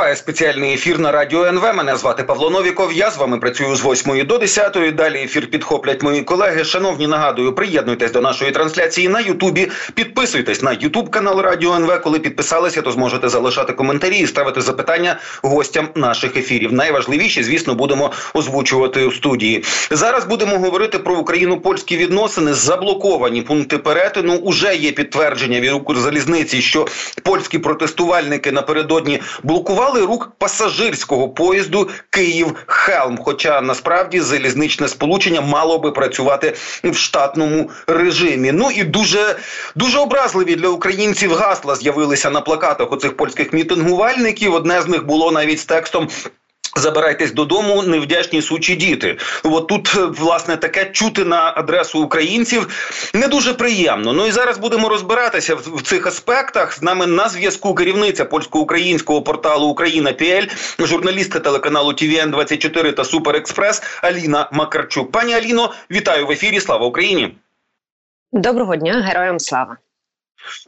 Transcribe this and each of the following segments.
Триває спеціальний ефір на радіо НВ. Мене звати Павло Новіков. Я з вами працюю з 8 до 10. Далі ефір підхоплять мої колеги. Шановні, нагадую, приєднуйтесь до нашої трансляції на Ютубі. Підписуйтесь на Ютуб канал Радіо НВ. Коли підписалися, то зможете залишати коментарі і ставити запитання гостям наших ефірів. Найважливіше, звісно, будемо озвучувати у студії. Зараз будемо говорити про Україну-польські відносини. Заблоковані пункти перетину. Уже є підтвердження від Укрзалізниці, що польські протестувальники напередодні блокували рух пасажирського поїзду Київ-Хелм. Хоча насправді залізничне сполучення мало би працювати в штатному режимі. Ну і дуже дуже образливі для українців гасла з'явилися на плакатах у цих польських мітингувальників. Одне з них було навіть з текстом Забирайтесь додому, невдячні сучі діти. От тут е, власне таке чути на адресу українців не дуже приємно. Ну і зараз будемо розбиратися в, в цих аспектах. З нами на зв'язку керівниця польсько-українського порталу Україна журналістка телеканалу ТВН 24 та Суперекспрес Аліна Макарчук. Пані Аліно, вітаю в ефірі. Слава Україні! Доброго дня, героям слава!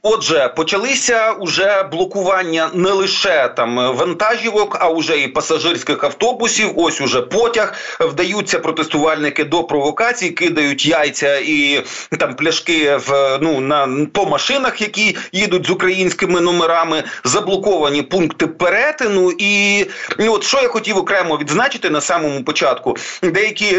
Отже, почалися уже блокування не лише там вантажівок, а уже і пасажирських автобусів. Ось уже потяг вдаються протестувальники до провокацій, кидають яйця і там пляшки в ну на по машинах, які їдуть з українськими номерами. Заблоковані пункти перетину. І ну, от що я хотів окремо відзначити на самому початку, деякі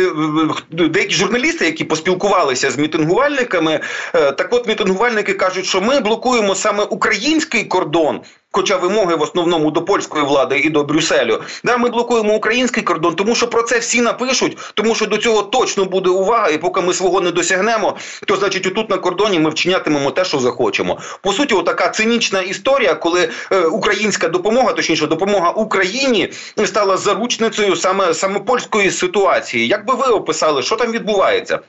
деякі журналісти, які поспілкувалися з мітингувальниками, е, так от мітингувальники кажуть, що ми блокуємо саме український кордон. Хоча вимоги в основному до польської влади і до Брюсселю, да, ми блокуємо український кордон, тому що про це всі напишуть, тому що до цього точно буде увага, і поки ми свого не досягнемо, то значить, отут на кордоні ми вчинятимемо те, що захочемо. По суті, отака цинічна історія, коли е, українська допомога, точніше, допомога Україні стала заручницею саме саме польської ситуації. Як би ви описали, що там відбувається?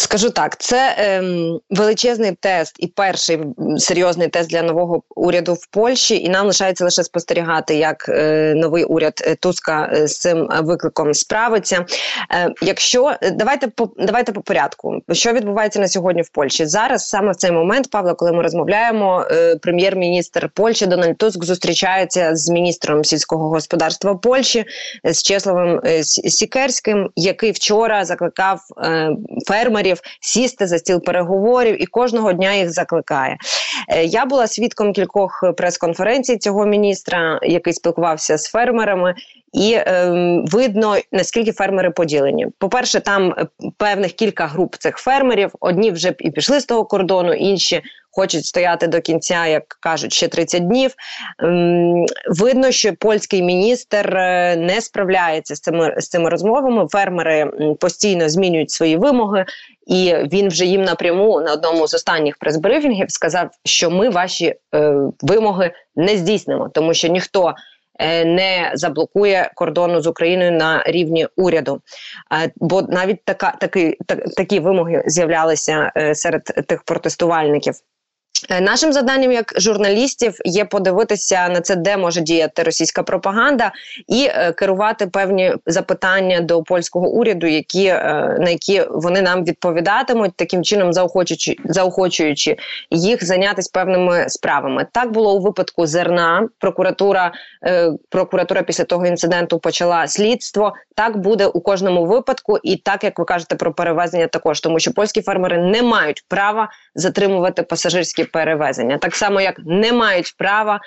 Скажу так, це ем, величезний тест і перший серйозний тест для нового уряду в Польщі, і нам лишається лише спостерігати, як е, новий уряд е, Туска е, з цим викликом справиться. Е, якщо давайте по давайте по порядку, що відбувається на сьогодні в Польщі зараз, саме в цей момент, Павло, коли ми розмовляємо, е, прем'єр-міністр Польщі Дональд Туск зустрічається з міністром сільського господарства Польщі з Чесловим е, Сікерським, який вчора закликав е, фермерів фермерів сісти за стіл переговорів і кожного дня їх закликає. Е, я була свідком кількох прес-конференцій цього міністра, який спілкувався з фермерами. І е, видно наскільки фермери поділені. По перше, там е, певних кілька груп цих фермерів. Одні вже і пішли з того кордону, інші хочуть стояти до кінця, як кажуть, ще 30 днів. Ем, видно, що польський міністр е, не справляється з цими з цими розмовами. Фермери постійно змінюють свої вимоги, і він вже їм напряму на одному з останніх прес-брифінгів сказав, що ми ваші е, вимоги не здійснимо, тому що ніхто. Е, не заблокує кордону з Україною на рівні уряду, бо навіть така такі, так, такі вимоги з'являлися серед тих протестувальників. Е, нашим завданням як журналістів є подивитися на це, де може діяти російська пропаганда, і е, керувати певні запитання до польського уряду, які е, на які вони нам відповідатимуть, таким чином заохочуючи заохочуючи їх зайнятися певними справами. Так було у випадку зерна. Прокуратура прокуратура після того інциденту почала слідство. Так буде у кожному випадку, і так як ви кажете про перевезення, також тому, що польські фермери не мають права затримувати пасажирські перевезення, так само як не мають права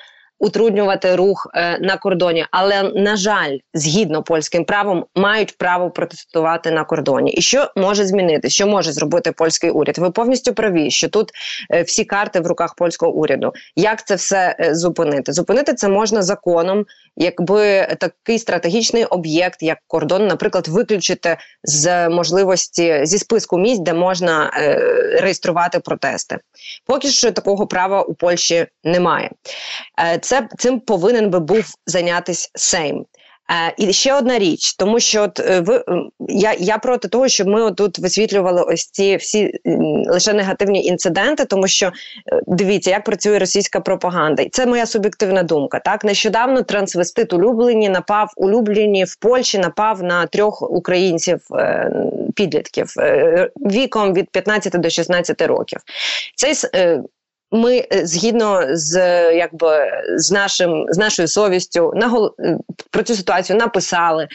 утруднювати рух е, на кордоні, але на жаль, згідно польським правом, мають право протестувати на кордоні. І що може змінити? Що може зробити польський уряд? Ви повністю праві, що тут е, всі карти в руках польського уряду. Як це все е, зупинити? Зупинити це можна законом, якби такий стратегічний об'єкт, як кордон, наприклад, виключити з можливості зі списку місць, де можна реєструвати протести. Поки що такого права у Польщі немає. Е, це цим повинен би був зайнятися Сейм. Е, і ще одна річ, тому що от е, ви я я проти того, щоб ми тут висвітлювали ось ці всі лише негативні інциденти, тому що е, дивіться, як працює російська пропаганда, і це моя суб'єктивна думка. Так нещодавно трансвестит улюблені напав улюблені в Польщі, напав на трьох українців підлітків віком від 15 до 16 років. Цей ми е, згідно з якби з нашим з нашою совістю на е, про цю ситуацію написали,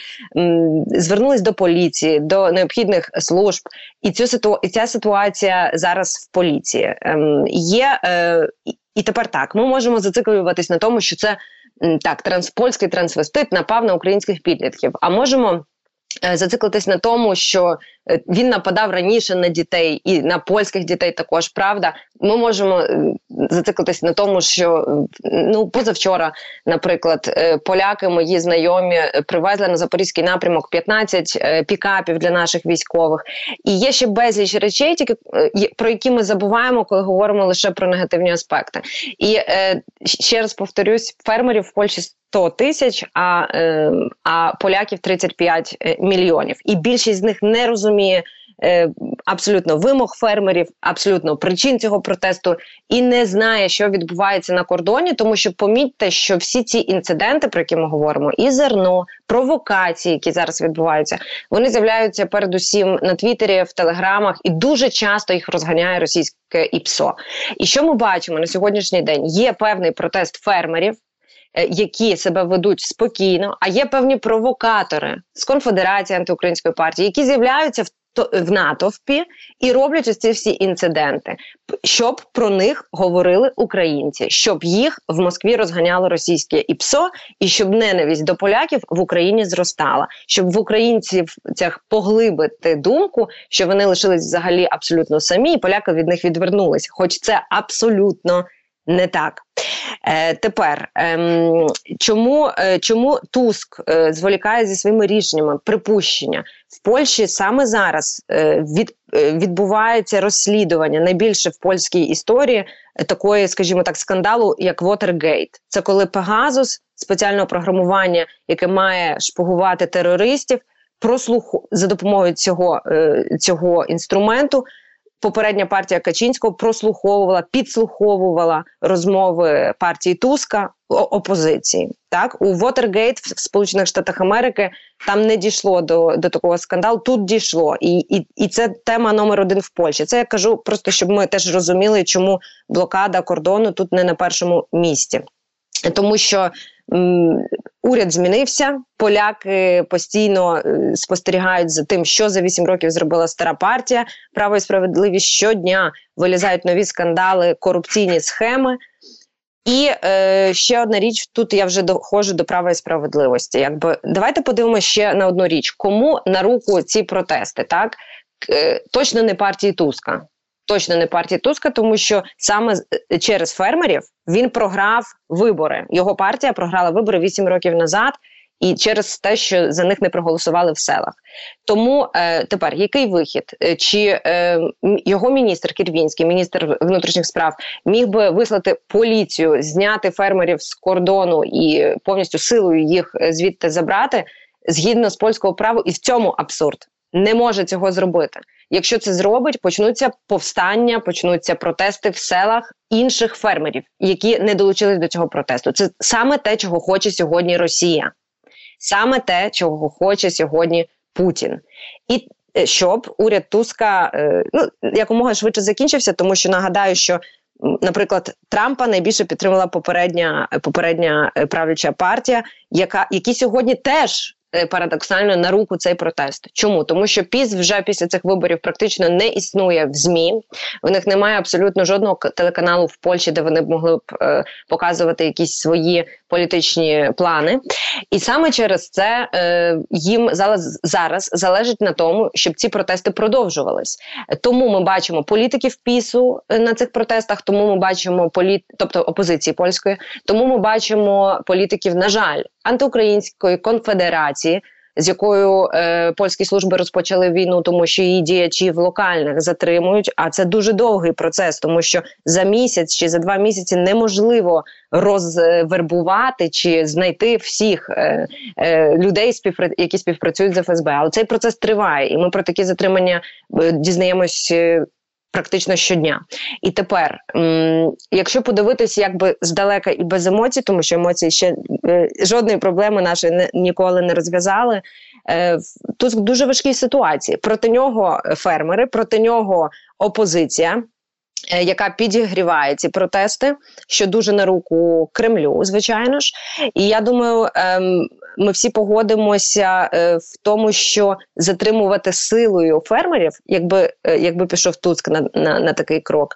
звернулись до поліції, до необхідних служб, і цю ситу, і ця ситуація зараз в поліції ем, є. Е, і тепер так ми можемо зациклюватись на тому, що це так транспольський трансвестит напав на українських підлітків. А можемо зациклитись на тому, що е, він нападав раніше на дітей і на польських дітей. Також правда, ми можемо е, зациклитись на тому, що ну позавчора, наприклад, поляки, мої знайомі, привезли на запорізький напрямок 15 пікапів для наших військових. І є ще безліч речей, тільки про які ми забуваємо, коли говоримо лише про негативні аспекти. І ще раз повторюсь, фермерів в Польщі 100 тисяч, а е, а поляків 35 е, мільйонів. І більшість з них не розуміє е, абсолютно вимог фермерів, абсолютно причин цього протесту і не знає, що відбувається на кордоні, тому що помітьте, що всі ці інциденти, про які ми говоримо, і зерно, провокації, які зараз відбуваються, вони з'являються передусім на Твіттері, в Телеграмах, і дуже часто їх розганяє російське ІПСО. І що ми бачимо на сьогоднішній день? Є певний протест фермерів. Е, які себе ведуть спокійно, а є певні провокатори з конфедерації антиукраїнської партії, які з'являються в в натовпі і роблять ось ці всі інциденти, щоб про них говорили українці, щоб їх в Москві розганяло російське ІПСО, і щоб ненависть до поляків в Україні зростала, щоб в українців цях поглибити думку, що вони лишились взагалі абсолютно самі, і поляки від них відвернулись, хоч це абсолютно не так. Е, Тепер е, чому е, чому Туск е, зволікає зі своїми рішеннями припущення в Польщі саме зараз від, відбувається розслідування найбільше в польській історії такої, скажімо так, скандалу, як Watergate. Це коли Пегазус спеціального програмування, яке має шпугувати терористів, прослуху за допомогою цього, цього інструменту попередня партія Качинського прослуховувала, підслуховувала розмови партії Туска опозиції. Так у Вотергейт в Сполучених Штатах Америки там не дійшло до до такого скандалу. Тут дійшло, і і, і це тема номер один в Польщі. Це я кажу, просто щоб ми теж розуміли, чому блокада кордону тут не на першому місці, тому що уряд змінився. Поляки постійно е, спостерігають за тим, що за вісім років зробила стара партія. Право і справедливість щодня вилізають нові скандали, корупційні схеми. І е, ще одна річ, тут я вже доходжу до права і справедливості. Якби давайте подивимося ще на одну річ, кому на руку ці протести, так е, точно не партії Туска точно не партії Туска, тому що саме е, через фермерів він програв вибори. Його партія програла вибори 8 років назад. І через те, що за них не проголосували в селах, тому е, тепер який вихід? Е, чи е, його міністр Кірвінський, міністр внутрішніх справ, міг би вислати поліцію, зняти фермерів з кордону і повністю силою їх е, звідти забрати згідно з польського права, і в цьому абсурд не може цього зробити. Якщо це зробить, почнуться повстання, почнуться протести в селах інших фермерів, які не долучились до цього протесту. Це саме те, чого хоче сьогодні Росія, саме те, чого хоче сьогодні Путін, і е, щоб уряд Туска е, ну якомога швидше закінчився, тому що нагадаю, що. Наприклад, Трампа найбільше підтримала попередня попередня е, правляча партія, яка які сьогодні теж парадоксально на руку цей протест. Чому тому, що піс вже після цих виборів практично не існує в змі. У них немає абсолютно жодного телеканалу в Польщі, де вони б могли б е, показувати якісь свої політичні плани. І саме через це е, їм зараз, зараз залежить на тому, щоб ці протести продовжувались. Тому ми бачимо політиків пісу е, на цих протестах. Тому ми бачимо політ, тобто опозиції польської. Тому ми бачимо політиків, на жаль, антиукраїнської конфедерації з якою е, польські служби розпочали війну, тому що її діячів локальних затримують. А це дуже довгий процес, тому що за місяць чи за два місяці неможливо розвербувати чи знайти всіх е, е, людей, які співпрацюють з ФСБ. Але цей процес триває, і ми про такі затримання е, дізнаємось е, практично щодня. І тепер, якщо подивитися, якби здалека і без емоцій, тому що емоції ще е жодної проблеми нашої не ніколи не розв'язали. Е тут дуже важкій ситуації. Проти нього фермери, проти нього опозиція. Е, яка підігріває ці протести, що дуже на руку Кремлю, звичайно ж. І я думаю, ем, ми всі погодимося е, в тому, що затримувати силою фермерів, якби е, якби пішов Туцк на на, на такий крок.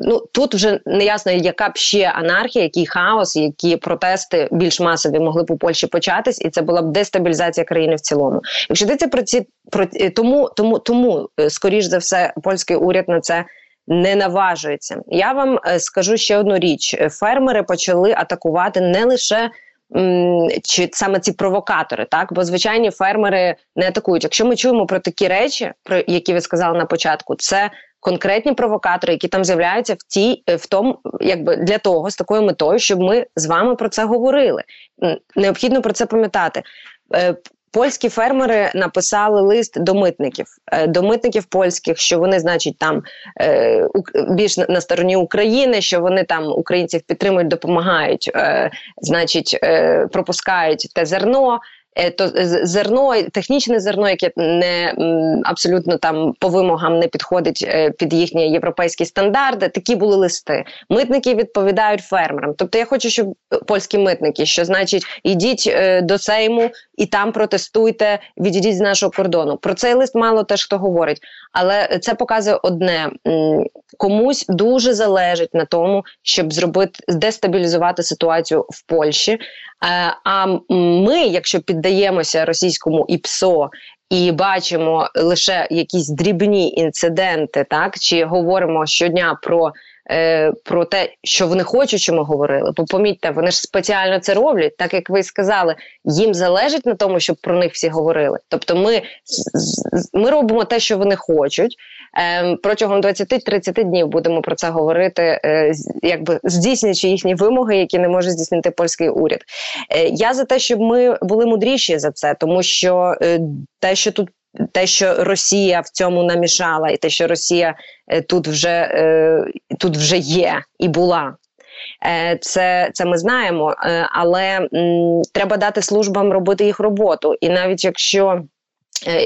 Ну тут вже не ясно, яка б ще анархія, який хаос, які протести більш масові могли б у Польщі початись, і це була б дестабілізація країни в цілому. Якщо йдеться про ці про тому, тому, тому скоріш за все, польський уряд на це не наважується. Я вам е, скажу ще одну річ: фермери почали атакувати не лише. Чи саме ці провокатори, так бо звичайні фермери не атакують. Якщо ми чуємо про такі речі, про які ви сказали на початку, це конкретні провокатори, які там з'являються в тій, е, в тому, якби для того з такою метою, щоб ми з вами про це говорили. Необхідно про це пам'ятати. Польські фермери написали лист до митників, е, до митників польських, що вони, значить, там е, більш на стороні України, що вони там українців підтримують, допомагають, е, значить, пропускають те зерно. Е, то зерно, технічне зерно, яке не абсолютно там по вимогам не підходить е, під їхні європейські стандарти. Такі були листи. Митники відповідають фермерам. Тобто, я хочу, щоб польські митники, що значить, ідіть е, до Сейму і там протестуйте, відійдіть з нашого кордону. Про цей лист мало теж хто говорить, але це показує одне: комусь дуже залежить на тому, щоб зробити дестабілізувати ситуацію в Польщі. А ми, якщо піддаємося російському ІПСО і бачимо лише якісь дрібні інциденти, так чи говоримо щодня про е, про те, що вони хочуть, що ми говорили. Бо помітьте, вони ж спеціально це роблять, так як ви сказали, їм залежить на тому, щоб про них всі говорили. Тобто, ми, ми робимо те, що вони хочуть. Ем, протягом 20-30 днів будемо про це говорити, е, якби здійснюючи їхні вимоги, які не може здійснити польський уряд. Е, я за те, щоб ми були мудріші за це, тому що е, те, що тут. Те, що Росія в цьому намішала, і те, що Росія тут вже тут вже є і була, це це ми знаємо. Але м, треба дати службам робити їх роботу. І навіть якщо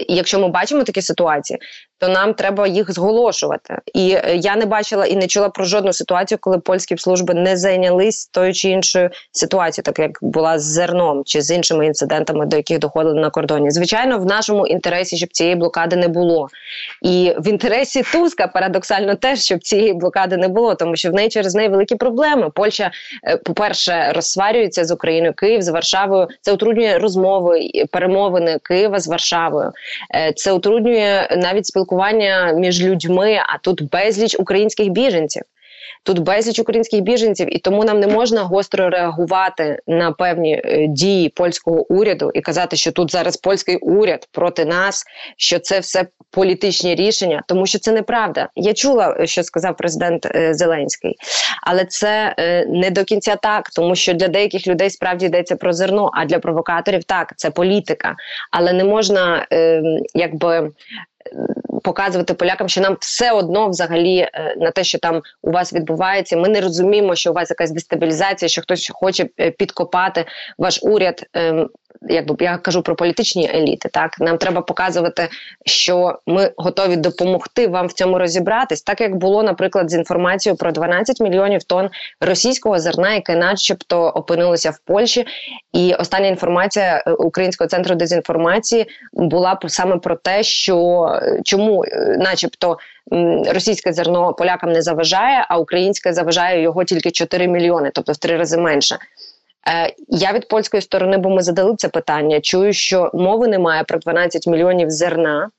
якщо ми бачимо такі ситуації, то нам треба їх зголошувати. І е, я не бачила і не чула про жодну ситуацію, коли польські служби не зайнялись тою чи іншою ситуацією, так як була з зерном чи з іншими інцидентами, до яких доходили на кордоні. Звичайно, в нашому інтересі, щоб цієї блокади не було. І в інтересі Туска парадоксально теж, щоб цієї блокади не було, тому що в неї через неї великі проблеми. Польща, е, по-перше, розсварюється з Україною Київ з Варшавою. Це утруднює розмови перемовини Києва з Варшавою. Е, це утруднює навіть спілкування між людьми, а тут безліч українських біженців. Тут безліч українських біженців, і тому нам не можна гостро реагувати на певні е, дії польського уряду і казати, що тут зараз польський уряд проти нас, що це все політичні рішення, тому що це неправда. Я чула, е, що сказав президент е, Зеленський, але це не до кінця так, тому що для деяких людей справді йдеться про зерно, а для провокаторів так це політика, але не можна ем, якби показувати полякам, що нам все одно взагалі е, на те, що там у вас відбувається. Ми не розуміємо, що у вас якась дестабілізація, що хтось хоче е, підкопати ваш уряд. Якби я кажу про політичні еліти, так нам треба показувати, що ми готові допомогти вам в цьому розібратись, так як було, наприклад, з інформацією про 12 мільйонів тонн російського зерна, яке, начебто, опинилося в Польщі. І остання інформація е, Українського центру дезінформації була саме про те, що е, чому, е, начебто. Російське зерно полякам не заважає, а українське заважає його тільки 4 мільйони, тобто в три рази менше. Е, я від польської сторони, бо ми задали це питання. Чую, що мови немає про 12 мільйонів зерна.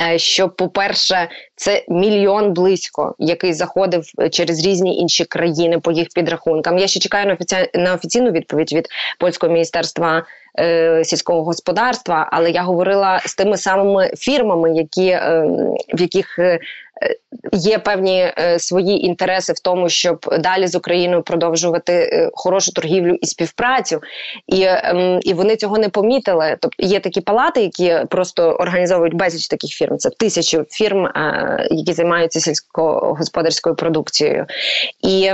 Е, що, по-перше, це мільйон близько, який заходив через різні інші країни по їх підрахункам. Я ще чекаю на офіці... на офіційну відповідь від польського міністерства е, сільського господарства, але я говорила з тими самими фірмами, які е, в яких е, є певні е, свої інтереси в тому, щоб далі з Україною продовжувати е, хорошу торгівлю і співпрацю, і е, і вони цього не помітили. Тобто є такі палати, які просто організовують безліч таких фірм. Це тисячі фірм, е, які займаються сільськогосподарською продукцією, і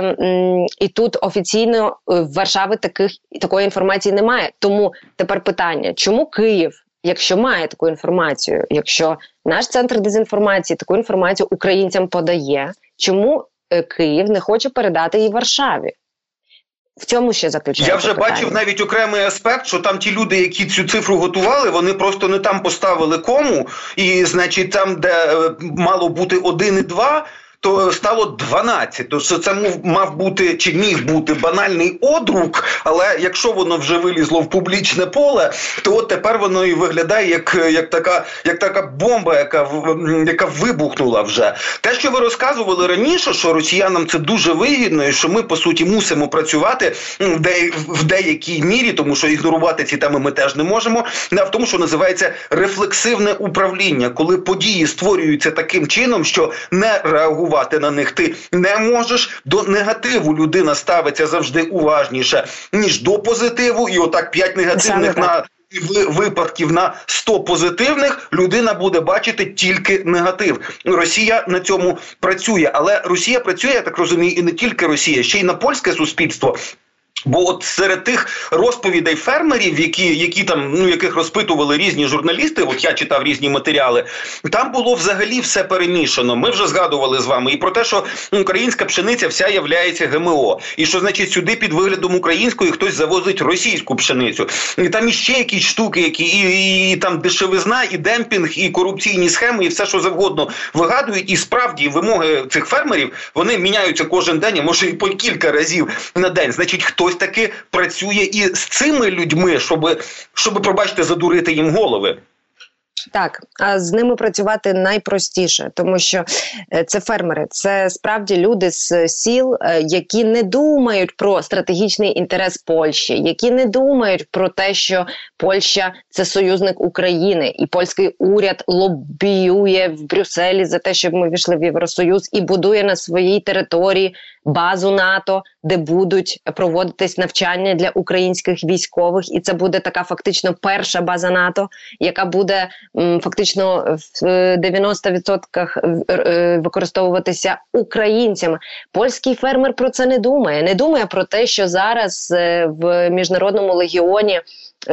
і тут офіційно в Варшави таких такої інформації немає. Тому тепер питання, чому Київ? Якщо має таку інформацію, якщо наш центр дезінформації таку інформацію українцям подає, чому е, Київ не хоче передати її Варшаві. В цьому ще заключається Я вже питання. бачив навіть окремий аспект, що там ті люди, які цю цифру готували, вони просто не там поставили кому, і значить, там, де е, мало бути один і два. То стало 12. То це мав, бути чи міг бути банальний одрук, але якщо воно вже вилізло в публічне поле, то тепер воно і виглядає як як, така як така бомба, яка яка вибухнула вже. Те, що ви розказували раніше, що росіянам це дуже вигідно, і що ми по суті мусимо працювати в, деякій мірі, тому що ігнорувати ці теми ми теж не можемо. Не в тому, що називається рефлексивне управління, коли події створюються таким чином, що не реагувати на них ти не можеш. До негативу людина ставиться завжди уважніше ніж до позитиву, і отак п'ять негативних на випадків на 100 позитивних людина буде бачити тільки негатив. Росія на цьому працює, але Росія працює, я так розумію, і не тільки Росія, ще й на польське суспільство. Бо от серед тих розповідей фермерів, які які там ну яких розпитували різні журналісти, от я читав різні матеріали, там було взагалі все перемішано. Ми вже згадували з вами і про те, що українська пшениця вся являється ГМО, і що значить сюди під виглядом української хтось завозить російську пшеницю. І там іще якісь штуки, які і, і, там дешевизна, і демпінг, і корупційні схеми, і все, що завгодно вигадують. І справді вимоги цих фермерів вони міняються кожен день, а може і по кілька разів на день. Значить, хтось хтось таки працює і з цими людьми, щоб, щоб пробачте, задурити їм голови. Так, а з ними працювати найпростіше, тому що е, це фермери, це справді люди з сіл, е, які не думають про стратегічний інтерес Польщі, які не думають про те, що Польща це союзник України, і польський уряд лобіює в Брюсселі за те, щоб ми війшли в Євросоюз і будує на своїй території базу НАТО, де будуть проводитись навчання для українських військових, і це буде така фактично перша база НАТО, яка буде фактично в 90% е, е, використовуватися українцями. Польський фермер про це не думає. Не думає про те, що зараз е, в міжнародному легіоні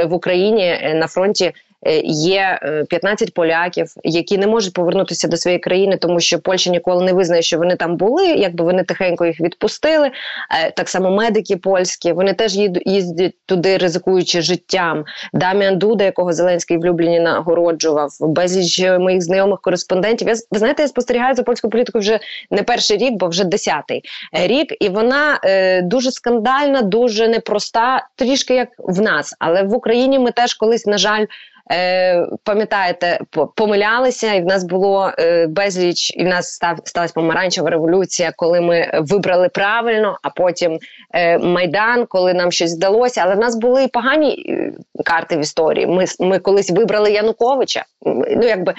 в Україні на фронті. Е, є 15 е, поляків, які не можуть повернутися до своєї країни, тому що Польща ніколи не визнає, що вони там були. Якби вони тихенько їх відпустили. Е, так само медики польські, вони теж їздять туди, ризикуючи життям. Даміан Дуда, якого Зеленський в Любліні нагороджував, безліч моїх знайомих кореспондентів. Я ви знаєте, я спостерігаю за польську політику вже не перший рік, бо вже десятий рік, і вона е, дуже скандальна, дуже непроста, трішки як в нас, але в Україні ми теж колись на жаль. Е, Пам'ятаєте, помилялися, і в нас було е, безліч, і в нас став сталася помаранчева революція, коли ми вибрали правильно, а потім е, майдан, коли нам щось вдалося. Але в нас були і погані е, карти в історії. Ми ми колись вибрали Януковича. Ну якби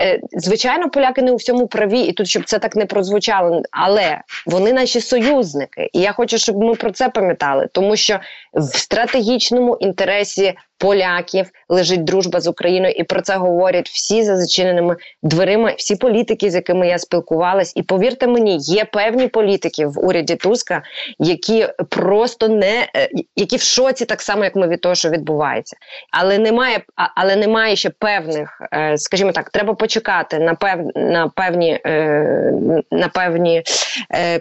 е, звичайно, поляки не у всьому праві, і тут щоб це так не прозвучало, але вони наші союзники, і я хочу, щоб ми про це пам'ятали, тому що в стратегічному інтересі поляків лежить дружба з Україною, і про це говорять всі за зачиненими дверима, всі політики, з якими я спілкувалась. І повірте мені, є певні політики в уряді Туска, які просто не е, які в шоці, так само як ми від того, що відбувається, але немає, але немає ще певних, е, скажімо так, треба почекати на пев на певні е, на певні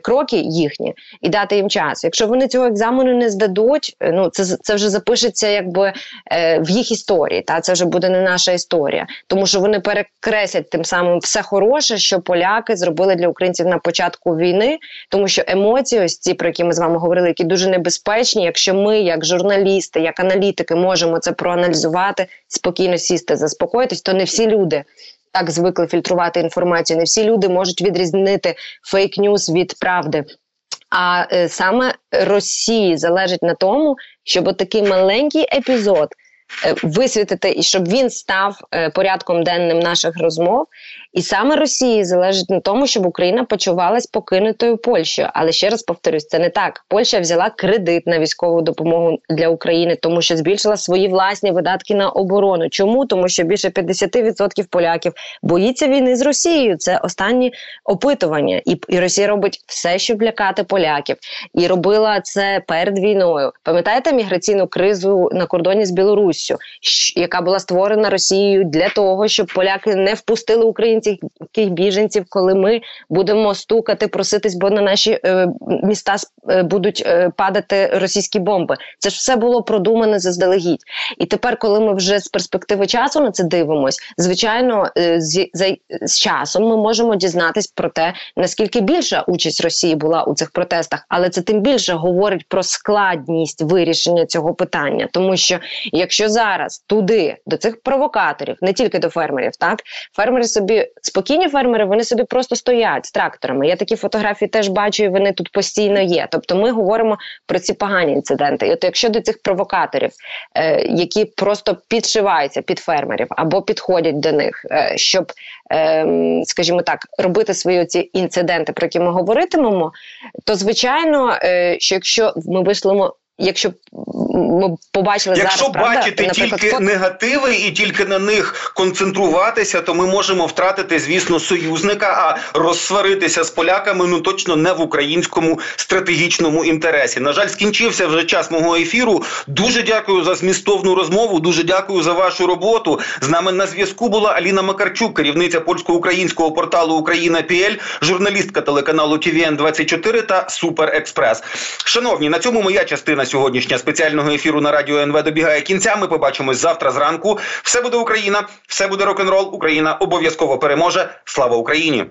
кроки їхні і дати їм час. Якщо вони цього екзамену не здадуть, ну це це вже запишеться, якби в їх історії. Та це вже буде не наша історія, тому що вони перекреслять тим самим все хороше, що поляки зробили для українців на початку війни, тому що емоції, ось ці про які ми з вами говорили, які дуже небезпечні. Якщо ми, як журналісти, як аналітики, можемо це проаналізувати, спокійно сісти, заспокоїтись, то не всі люди. Так звикли фільтрувати інформацію. Не всі люди можуть відрізнити фейк-ньюс від правди. А е, саме Росії залежить на тому, щоб такий маленький епізод Е, висвітити і щоб він став е, порядком денним наших розмов. І саме Росії залежить на тому, щоб Україна почувалась покинутою Польщею. Але ще раз повторюсь, це не так. Польща взяла кредит на військову допомогу для України, тому що збільшила свої власні видатки на оборону. Чому? Тому що більше 50% поляків боїться війни з Росією. Це останні опитування, і, і Росія робить все, щоб лякати поляків, і робила це перед війною. Пам'ятаєте міграційну кризу на кордоні з Білоруссю, яка була створена Росією для того, щоб поляки не впустили українців українських біженців, коли ми будемо стукати, проситись, бо на наші е, міста е, будуть е, падати російські бомби. Це ж все було продумане заздалегідь. І тепер, коли ми вже з перспективи часу на це дивимось, звичайно, е, з, з, з часом ми можемо дізнатись про те, наскільки більша участь Росії була у цих протестах, але це тим більше говорить про складність вирішення цього питання, тому що якщо зараз туди до цих провокаторів, не тільки до фермерів, так фермери собі спокійні фермери, вони собі просто стоять з тракторами. Я такі фотографії теж бачу, і вони тут постійно є. Тобто, ми говоримо про ці погані інциденти. І от якщо до цих провокаторів, е, які просто підшиваються під фермерів або підходять до них, е, щоб, е, скажімо так, робити свої ці інциденти, про які ми говоритимемо, то звичайно, е, що якщо ми вийшлемо якщо ми побачили якщо зараз, правда, бачити тільки фото... негативи і тільки на них концентруватися, то ми можемо втратити, звісно, союзника, а розсваритися з поляками ну точно не в українському стратегічному інтересі. На жаль, скінчився вже час мого ефіру. Дуже дякую за змістовну розмову. Дуже дякую за вашу роботу. З нами на зв'язку була Аліна Макарчук, керівниця польсько-українського порталу Україна Піель, журналістка телеканалу ТВН 24 та Супер Експрес. Шановні, на цьому моя частина сьогоднішня спеціального ефіру на радіо НВ добігає кінця. Ми побачимось завтра зранку. Все буде Україна, все буде рок н рол Україна обов'язково переможе. Слава Україні!